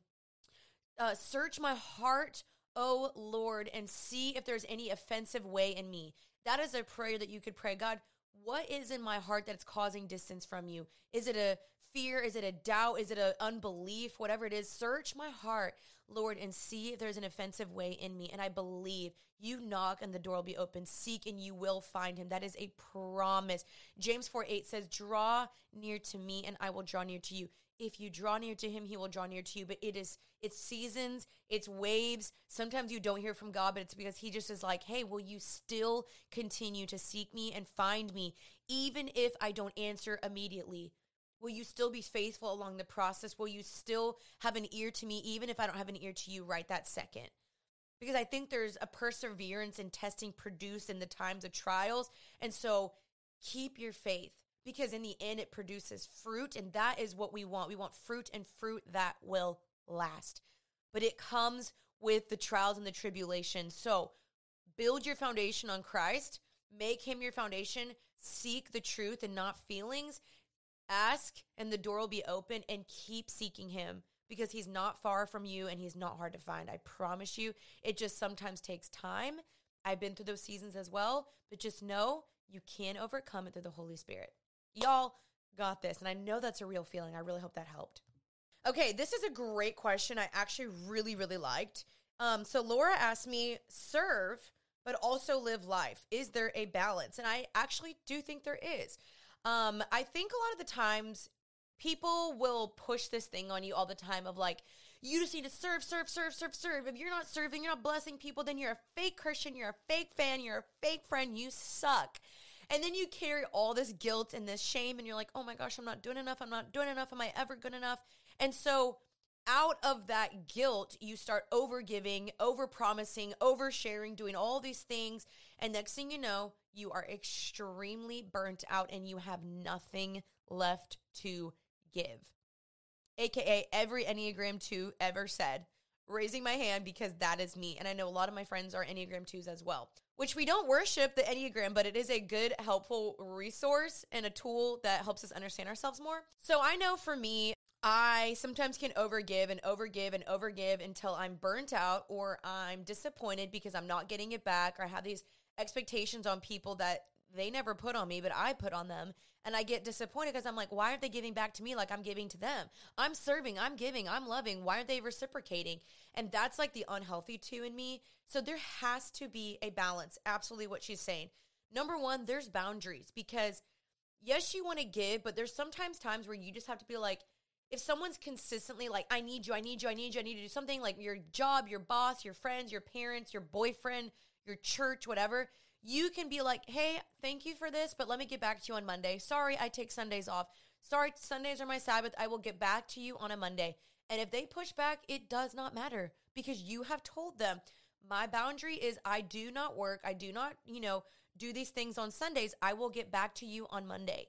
uh, "Search my heart, O Lord, and see if there's any offensive way in me." That is a prayer that you could pray. God, what is in my heart that's causing distance from you? Is it a fear? Is it a doubt? Is it an unbelief? Whatever it is, search my heart. Lord, and see if there's an offensive way in me. And I believe you knock and the door will be open. Seek and you will find him. That is a promise. James 4 8 says, Draw near to me and I will draw near to you. If you draw near to him, he will draw near to you. But it is, it's seasons, it's waves. Sometimes you don't hear from God, but it's because he just is like, hey, will you still continue to seek me and find me, even if I don't answer immediately? Will you still be faithful along the process? Will you still have an ear to me, even if I don't have an ear to you right that second? Because I think there's a perseverance in testing produced in the times of trials. And so keep your faith because in the end, it produces fruit. And that is what we want. We want fruit and fruit that will last. But it comes with the trials and the tribulations. So build your foundation on Christ, make him your foundation, seek the truth and not feelings Ask and the door will be open and keep seeking him because he's not far from you and he's not hard to find. I promise you. It just sometimes takes time. I've been through those seasons as well, but just know you can overcome it through the Holy Spirit. Y'all got this. And I know that's a real feeling. I really hope that helped. Okay, this is a great question. I actually really, really liked. Um, so Laura asked me, serve, but also live life. Is there a balance? And I actually do think there is. Um, I think a lot of the times people will push this thing on you all the time of like, you just need to serve, serve, serve, serve, serve. If you're not serving, you're not blessing people, then you're a fake Christian, you're a fake fan, you're a fake friend, you suck. And then you carry all this guilt and this shame, and you're like, oh my gosh, I'm not doing enough. I'm not doing enough. Am I ever good enough? And so, out of that guilt, you start over giving, over promising, over sharing, doing all these things. And next thing you know, you are extremely burnt out and you have nothing left to give. AKA every Enneagram 2 ever said raising my hand because that is me. And I know a lot of my friends are Enneagram 2s as well, which we don't worship the Enneagram, but it is a good, helpful resource and a tool that helps us understand ourselves more. So I know for me, I sometimes can overgive and overgive and overgive until I'm burnt out or I'm disappointed because I'm not getting it back or I have these expectations on people that they never put on me, but I put on them. And I get disappointed because I'm like, why aren't they giving back to me like I'm giving to them? I'm serving, I'm giving, I'm loving. Why aren't they reciprocating? And that's like the unhealthy two in me. So there has to be a balance. Absolutely what she's saying. Number one, there's boundaries because yes, you want to give, but there's sometimes times where you just have to be like, if someone's consistently like, I need you, I need you, I need you, I need to do something like your job, your boss, your friends, your parents, your boyfriend, your church, whatever, you can be like, hey, thank you for this, but let me get back to you on Monday. Sorry, I take Sundays off. Sorry, Sundays are my Sabbath. I will get back to you on a Monday. And if they push back, it does not matter because you have told them, my boundary is I do not work. I do not, you know, do these things on Sundays. I will get back to you on Monday.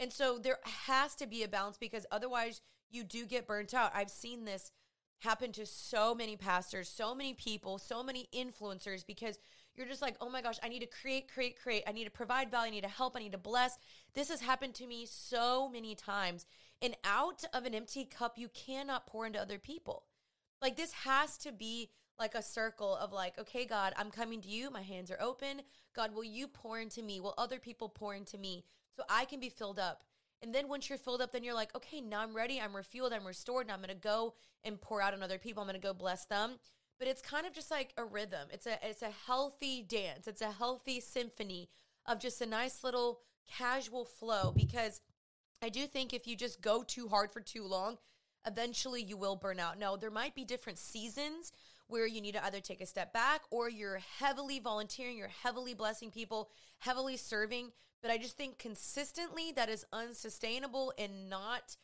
And so there has to be a balance because otherwise you do get burnt out. I've seen this happen to so many pastors, so many people, so many influencers because you're just like, oh my gosh, I need to create, create, create. I need to provide value. I need to help. I need to bless. This has happened to me so many times. And out of an empty cup, you cannot pour into other people. Like this has to be like a circle of like, okay, God, I'm coming to you. My hands are open. God, will you pour into me? Will other people pour into me so I can be filled up? And then once you're filled up, then you're like, okay, now I'm ready. I'm refueled. I'm restored. And I'm going to go and pour out on other people. I'm going to go bless them but it's kind of just like a rhythm. It's a it's a healthy dance. It's a healthy symphony of just a nice little casual flow because I do think if you just go too hard for too long, eventually you will burn out. Now, there might be different seasons where you need to either take a step back or you're heavily volunteering, you're heavily blessing people, heavily serving, but I just think consistently that is unsustainable and not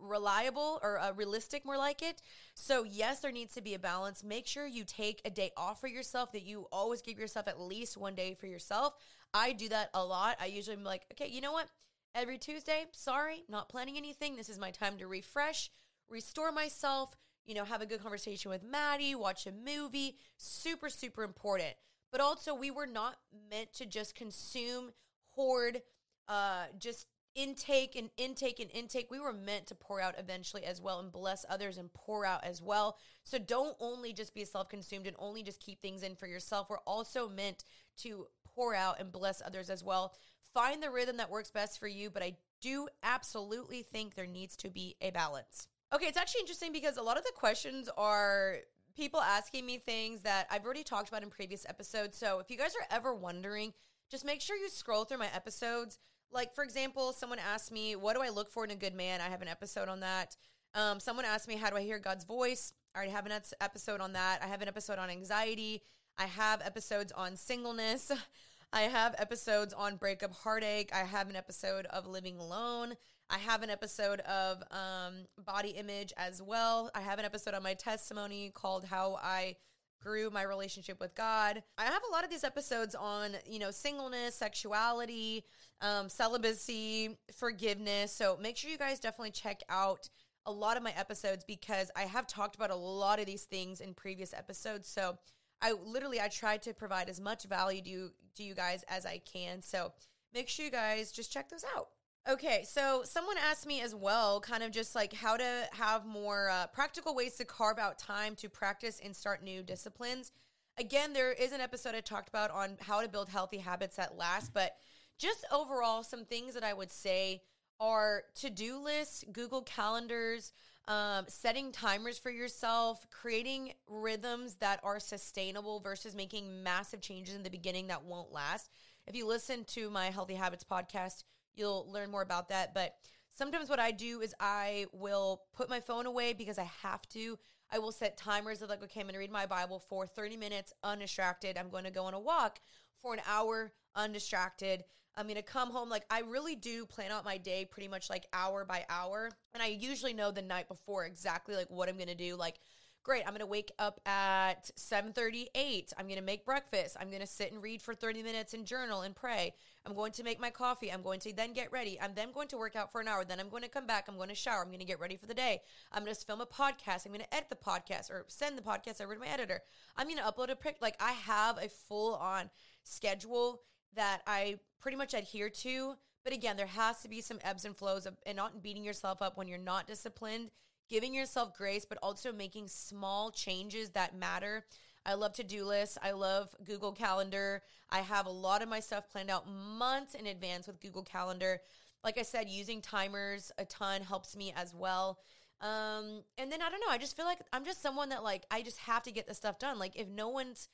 reliable or uh, realistic, more like it. So, yes, there needs to be a balance. Make sure you take a day off for yourself, that you always give yourself at least one day for yourself. I do that a lot. I usually am like, okay, you know what? Every Tuesday, sorry, not planning anything. This is my time to refresh, restore myself, you know, have a good conversation with Maddie, watch a movie. Super, super important. But also, we were not meant to just consume, hoard, uh, just intake and intake and intake. We were meant to pour out eventually as well and bless others and pour out as well. So don't only just be self consumed and only just keep things in for yourself. We're also meant to pour out and bless others as well. Find the rhythm that works best for you, but I do absolutely think there needs to be a balance. Okay, it's actually interesting because a lot of the questions are people asking me things that I've already talked about in previous episodes. So if you guys are ever wondering, just make sure you scroll through my episodes like for example, someone asked me, "What do I look for in a good man?" I have an episode on that. Um, someone asked me, "How do I hear God's voice?" I already have an episode on that. I have an episode on anxiety. I have episodes on singleness. I have episodes on breakup heartache. I have an episode of living alone. I have an episode of um, body image as well. I have an episode on my testimony called How I grew my relationship with God. I have a lot of these episodes on, you know, singleness, sexuality, um, celibacy, forgiveness. So make sure you guys definitely check out a lot of my episodes because I have talked about a lot of these things in previous episodes. So I literally I try to provide as much value to to you guys as I can. So make sure you guys just check those out. Okay, so someone asked me as well, kind of just like how to have more uh, practical ways to carve out time to practice and start new disciplines. Again, there is an episode I talked about on how to build healthy habits that last, but just overall, some things that I would say are to do lists, Google calendars, um, setting timers for yourself, creating rhythms that are sustainable versus making massive changes in the beginning that won't last. If you listen to my Healthy Habits podcast, You'll learn more about that. But sometimes what I do is I will put my phone away because I have to. I will set timers of like, okay, I'm going to read my Bible for 30 minutes undistracted. I'm going to go on a walk for an hour undistracted. I'm to come home. Like, I really do plan out my day pretty much like hour by hour. And I usually know the night before exactly like what I'm to do. Like, great, I'm to wake up at 7:38. I'm to make breakfast. I'm to sit and read for 30 minutes and journal and pray. I'm going to make my coffee. I'm going to then get ready. I'm then going to work out for an hour. Then I'm going to come back. I'm going to shower. I'm going to get ready for the day. I'm going to film a podcast. I'm going to edit the podcast or send the podcast over to my editor. I'm going to upload a pic. Like I have a full on schedule that I pretty much adhere to. But again, there has to be some ebbs and flows of, and not beating yourself up when you're not disciplined, giving yourself grace, but also making small changes that matter. I love to do lists. I love Google Calendar. I have a lot of my stuff planned out months in advance with Google Calendar. Like I said, using timers a ton helps me as well. Um, and then I don't know, I just feel like I'm just someone that like I just have to get the stuff done. Like if no one's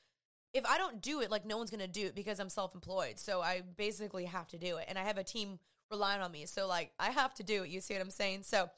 if I don't do it, like no one's gonna do it because I'm self employed. So I basically have to do it. And I have a team relying on me. So like I have to do it. You see what I'm saying? So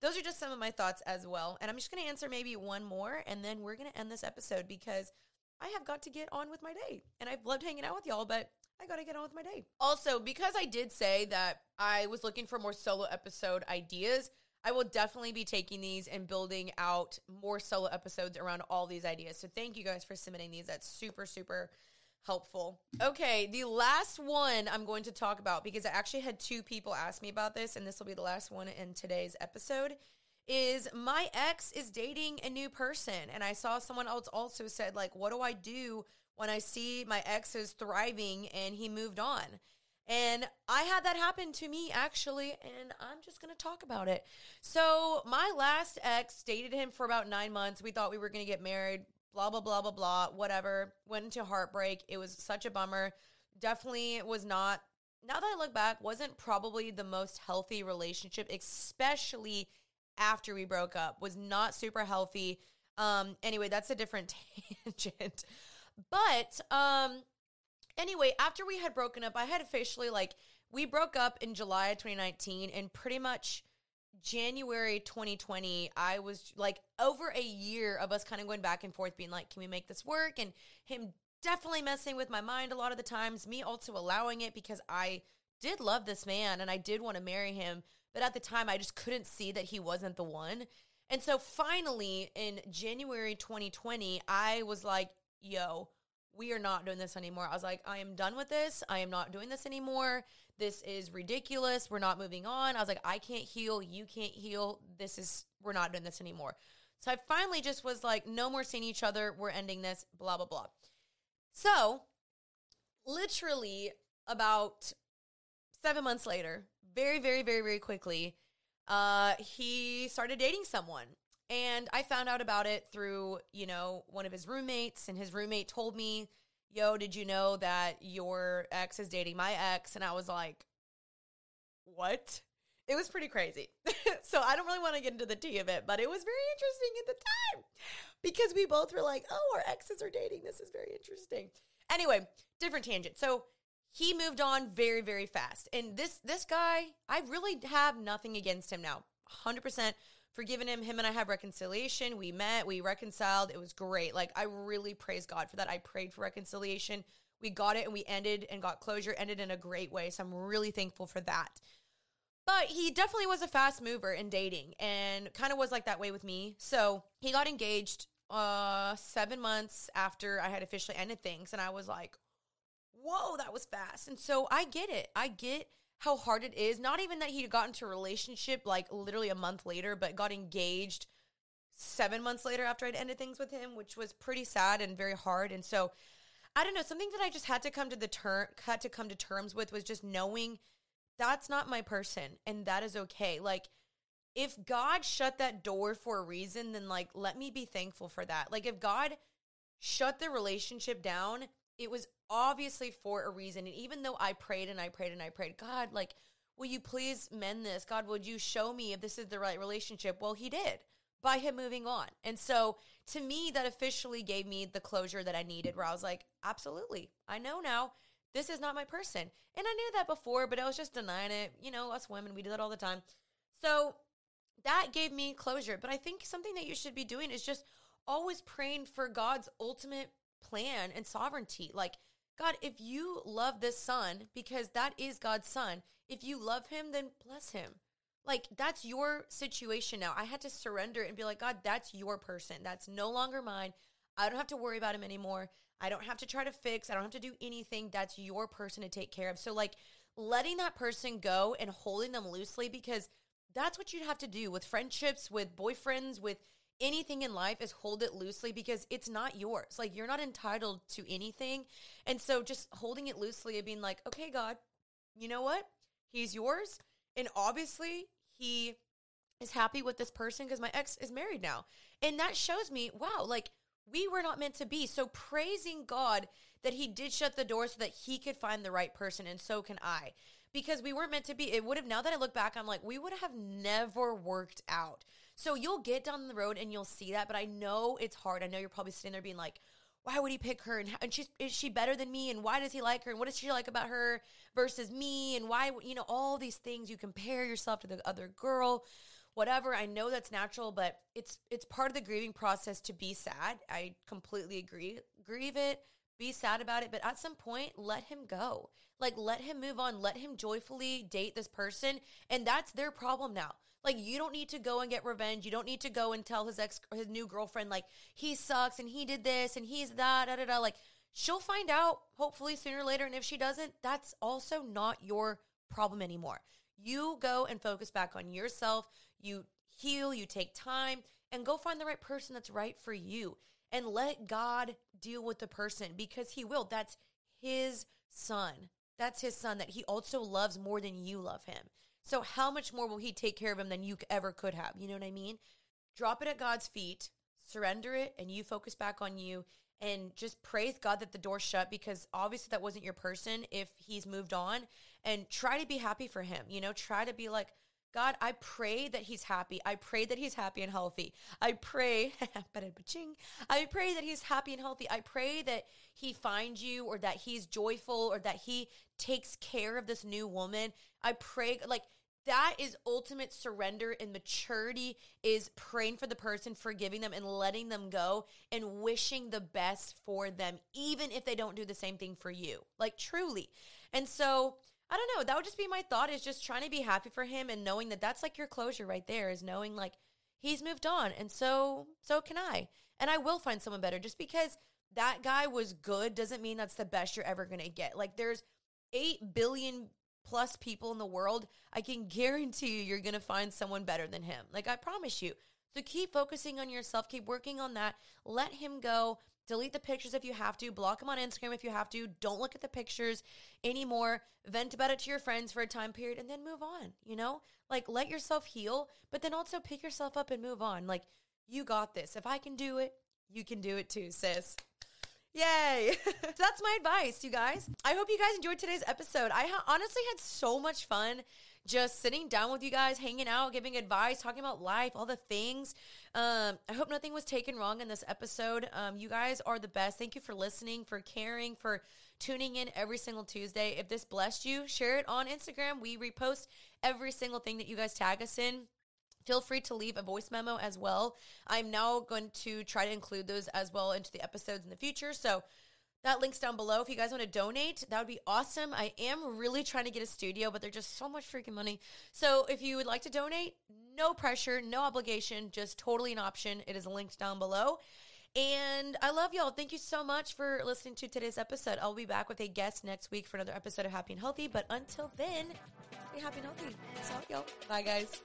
those are just some of my thoughts as well. And I'm just gonna answer maybe one more and then we're gonna end this episode because I have got to get on with my day. And I've loved hanging out with y'all, but I got to get on with my day. Also, because I did say that I was looking for more solo episode ideas, I will definitely be taking these and building out more solo episodes around all these ideas. So thank you guys for submitting these. That's super, super helpful. Okay, the last one I'm going to talk about because I actually had two people ask me about this, and this will be the last one in today's episode. Is my ex is dating a new person, and I saw someone else also said like, "What do I do when I see my ex is thriving and he moved on?" And I had that happen to me actually, and I'm just gonna talk about it. So, my last ex dated him for about nine months. We thought we were gonna get married, blah, blah, blah, blah, blah, whatever. Went into heartbreak. It was such a bummer. Definitely was not, now that I look back, wasn't probably the most healthy relationship, especially after we broke up, was not super healthy. Um, anyway, that's a different tangent. But, um, Anyway, after we had broken up, I had officially like we broke up in July 2019 and pretty much January 2020, I was like over a year of us kind of going back and forth being like, can we make this work? And him definitely messing with my mind a lot of the times, me also allowing it because I did love this man and I did want to marry him, but at the time I just couldn't see that he wasn't the one. And so finally in January 2020, I was like, yo, we are not doing this anymore. I was like, I am done with this. I am not doing this anymore. This is ridiculous. We're not moving on. I was like, I can't heal. You can't heal. This is, we're not doing this anymore. So I finally just was like, no more seeing each other. We're ending this, blah, blah, blah. So literally about seven months later, very, very, very, very quickly, uh, he started dating someone. And I found out about it through, you know, one of his roommates, and his roommate told me, Yo, did you know that your ex is dating my ex? And I was like, What? It was pretty crazy. so I don't really want to get into the tea of it, but it was very interesting at the time because we both were like, Oh, our exes are dating. This is very interesting. Anyway, different tangent. So he moved on very, very fast. And this this guy, I really have nothing against him now. 100% forgiven him. Him and I have reconciliation. We met, we reconciled. It was great. Like, I really praise God for that. I prayed for reconciliation. We got it and we ended and got closure, ended in a great way. So I'm really thankful for that. But he definitely was a fast mover in dating and kind of was like that way with me. So he got engaged uh seven months after I had officially ended things. And I was like, whoa, that was fast. And so I get it. I get how hard it is. Not even that he got into a relationship like literally a month later, but got engaged seven months later after I'd ended things with him, which was pretty sad and very hard. And so I don't know, something that I just had to come to the term had to come to terms with was just knowing that's not my person and that is okay. Like if God shut that door for a reason, then like let me be thankful for that. Like if God shut the relationship down, it was obviously for a reason. And even though I prayed and I prayed and I prayed, God, like, will you please mend this? God, would you show me if this is the right relationship? Well, he did by him moving on. And so to me, that officially gave me the closure that I needed where I was like, absolutely, I know now this is not my person. And I knew that before, but I was just denying it. You know, us women, we do that all the time. So that gave me closure. But I think something that you should be doing is just always praying for God's ultimate plan and sovereignty. Like, God, if you love this son, because that is God's son, if you love him, then bless him. Like, that's your situation now. I had to surrender and be like, God, that's your person. That's no longer mine. I don't have to worry about him anymore. I don't have to try to fix. I don't have to do anything. That's your person to take care of. So, like, letting that person go and holding them loosely because that's what you'd have to do with friendships, with boyfriends, with anything in life is hold it loosely because it's not yours. Like, you're not entitled to anything. And so, just holding it loosely and being like, okay, God, you know what? He's yours. And obviously, he is happy with this person because my ex is married now. And that shows me, wow, like we were not meant to be. So praising God that he did shut the door so that he could find the right person. And so can I. Because we weren't meant to be. It would have, now that I look back, I'm like, we would have never worked out. So you'll get down the road and you'll see that. But I know it's hard. I know you're probably sitting there being like, why would he pick her? And, and she's, is she better than me? And why does he like her? And what does she like about her versus me? And why, you know, all these things you compare yourself to the other girl whatever. I know that's natural, but it's it's part of the grieving process to be sad. I completely agree. Grieve it, be sad about it, but at some point let him go. Like let him move on, let him joyfully date this person, and that's their problem now. Like you don't need to go and get revenge. You don't need to go and tell his ex his new girlfriend like he sucks and he did this and he's that da da da like she'll find out hopefully sooner or later and if she doesn't, that's also not your problem anymore. You go and focus back on yourself. You heal, you take time, and go find the right person that's right for you. And let God deal with the person because He will. That's His son. That's His son that He also loves more than you love Him. So, how much more will He take care of Him than you ever could have? You know what I mean? Drop it at God's feet, surrender it, and you focus back on you and just praise God that the door shut because obviously that wasn't your person if he's moved on and try to be happy for him. You know, try to be like, God, I pray that he's happy. I pray that he's happy and healthy. I pray, I pray that he's happy and healthy. I pray that he finds you or that he's joyful or that he takes care of this new woman. I pray, like, that is ultimate surrender and maturity is praying for the person forgiving them and letting them go and wishing the best for them even if they don't do the same thing for you like truly. And so i don't know that would just be my thought is just trying to be happy for him and knowing that that's like your closure right there is knowing like he's moved on and so so can i. And i will find someone better. Just because that guy was good doesn't mean that's the best you're ever going to get. Like there's 8 billion plus people in the world, I can guarantee you you're going to find someone better than him. Like I promise you. So keep focusing on yourself, keep working on that. Let him go. Delete the pictures if you have to. Block him on Instagram if you have to. Don't look at the pictures anymore. Vent about it to your friends for a time period and then move on. You know, like let yourself heal, but then also pick yourself up and move on. Like, you got this. If I can do it, you can do it too, sis. Yay. so that's my advice, you guys. I hope you guys enjoyed today's episode. I ha- honestly had so much fun just sitting down with you guys, hanging out, giving advice, talking about life, all the things. Um, I hope nothing was taken wrong in this episode. Um, you guys are the best. Thank you for listening, for caring, for tuning in every single Tuesday. If this blessed you, share it on Instagram. We repost every single thing that you guys tag us in feel free to leave a voice memo as well. I'm now going to try to include those as well into the episodes in the future. So that link's down below. If you guys want to donate, that would be awesome. I am really trying to get a studio, but they're just so much freaking money. So if you would like to donate, no pressure, no obligation, just totally an option. It is linked down below. And I love y'all. Thank you so much for listening to today's episode. I'll be back with a guest next week for another episode of Happy and Healthy. But until then, be happy and healthy. Out, y'all. Bye, guys.